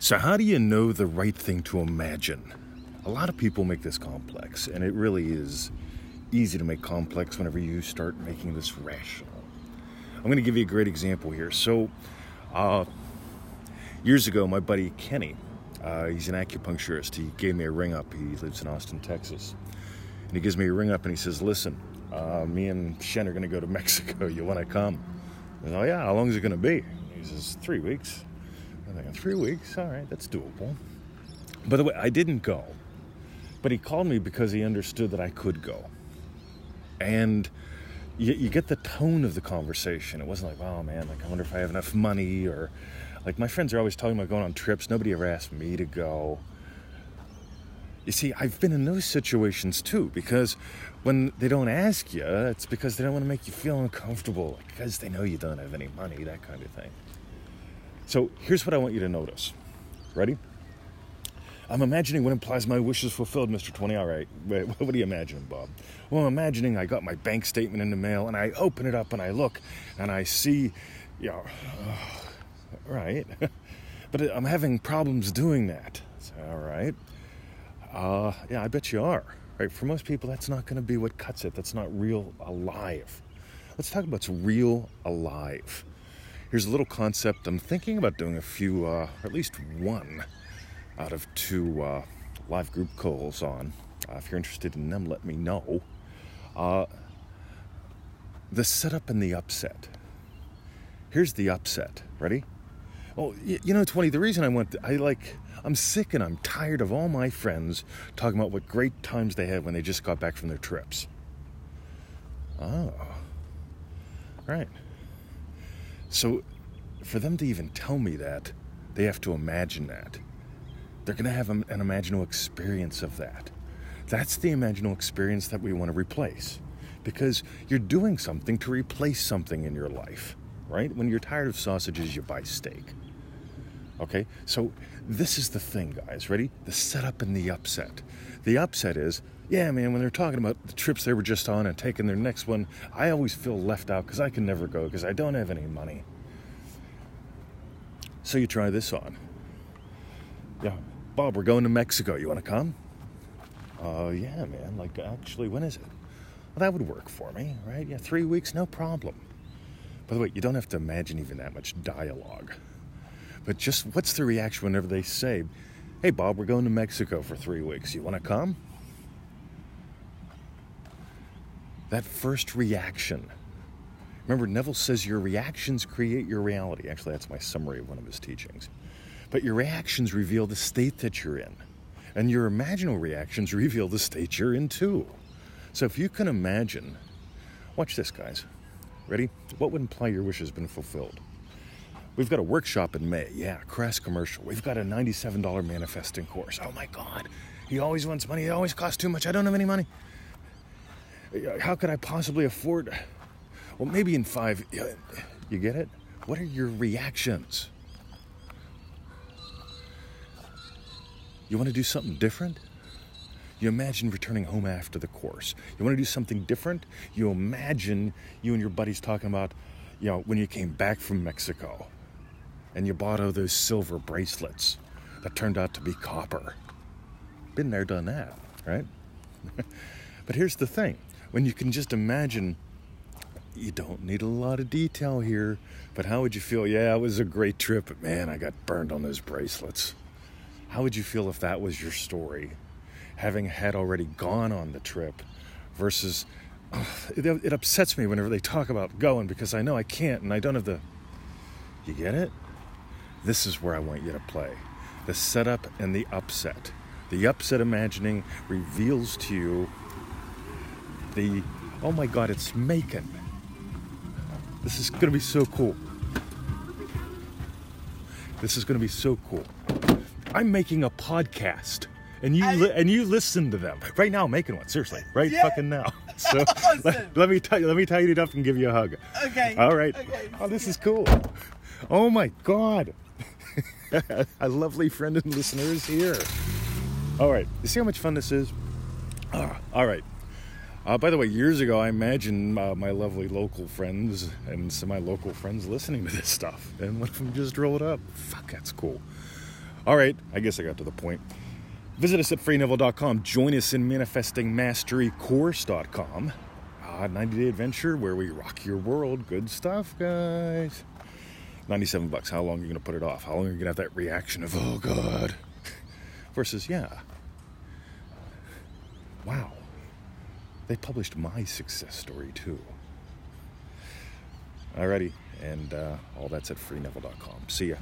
So, how do you know the right thing to imagine? A lot of people make this complex, and it really is easy to make complex whenever you start making this rational. I'm going to give you a great example here. So, uh, years ago, my buddy Kenny, uh, he's an acupuncturist. He gave me a ring up. He lives in Austin, Texas. And he gives me a ring up and he says, Listen, uh, me and Shen are going to go to Mexico. You want to come? I oh, yeah, how long is it going to be? He says, Three weeks. Three weeks? All right, that's doable. By the way, I didn't go. But he called me because he understood that I could go. And you, you get the tone of the conversation. It wasn't like, oh man, like I wonder if I have enough money or like my friends are always talking about going on trips. Nobody ever asked me to go. You see, I've been in those situations too because when they don't ask you, it's because they don't want to make you feel uncomfortable, because they know you don't have any money, that kind of thing. So here's what I want you to notice. Ready? I'm imagining what implies my wish is fulfilled, Mr. 20. All right. What are you imagining, Bob? Well, I'm imagining I got my bank statement in the mail and I open it up and I look and I see, you know, uh, right. but I'm having problems doing that. So, all right. Uh, yeah, I bet you are. Right. For most people, that's not going to be what cuts it. That's not real alive. Let's talk about what's real alive. Here's a little concept. I'm thinking about doing a few, uh, or at least one out of two uh, live group calls on. Uh, if you're interested in them, let me know. Uh, the setup and the upset. Here's the upset. Ready? Oh, you, know, 20, the reason I went, I like, I'm sick and I'm tired of all my friends talking about what great times they had when they just got back from their trips. Oh, right. So, for them to even tell me that, they have to imagine that. They're going to have an imaginal experience of that. That's the imaginal experience that we want to replace because you're doing something to replace something in your life, right? When you're tired of sausages, you buy steak. Okay, so this is the thing, guys. Ready? The setup and the upset. The upset is, yeah, man, when they're talking about the trips they were just on and taking their next one, I always feel left out because I can never go because I don't have any money. So you try this on. Yeah, Bob, we're going to Mexico. You want to come? Uh, yeah, man. Like, actually, when is it? Well, that would work for me, right? Yeah, three weeks, no problem. By the way, you don't have to imagine even that much dialogue. But just what's the reaction whenever they say, hey, Bob, we're going to Mexico for three weeks. You want to come? That first reaction. Remember, Neville says your reactions create your reality. Actually, that's my summary of one of his teachings. But your reactions reveal the state that you're in. And your imaginal reactions reveal the state you're in too. So if you can imagine, watch this, guys. Ready? What would imply your wish has been fulfilled? We've got a workshop in May. Yeah, crass commercial. We've got a $97 manifesting course. Oh my God. He always wants money. It always costs too much. I don't have any money. How could I possibly afford? Well, maybe in five. You get it? What are your reactions? You want to do something different? You imagine returning home after the course. You want to do something different? You imagine you and your buddies talking about, you know, when you came back from Mexico and you bought all those silver bracelets that turned out to be copper. Been there, done that, right? but here's the thing when you can just imagine, you don't need a lot of detail here, but how would you feel? Yeah, it was a great trip, but man, I got burned on those bracelets. How would you feel if that was your story? Having had already gone on the trip versus it, it upsets me whenever they talk about going because I know I can't and I don't have the. You get it? This is where I want you to play the setup and the upset. The upset imagining reveals to you the, oh my God, it's Macon. This is to be so cool. This is to be so cool. I'm making a podcast. And you li- and you listen to them right now. I'm making one seriously, right yeah. fucking now. So awesome. let, let, me tell you, let me tie it up and give you a hug. Okay. All right. Okay. Oh, this is cool. Oh my god, a lovely friend and listener is here. All right, you see how much fun this is. Oh, all right. Uh, by the way, years ago, I imagine uh, my lovely local friends and some of my local friends listening to this stuff, and one of them just rolled up. Fuck, that's cool. All right, I guess I got to the point. Visit us at freeneville.com. Join us in manifestingmasterycourse.com. Ah, 90 day adventure where we rock your world. Good stuff, guys. 97 bucks. How long are you going to put it off? How long are you going to have that reaction of, oh, God? Versus, yeah. Wow. They published my success story too. Alrighty, and uh, all that's at freeneville.com. See ya.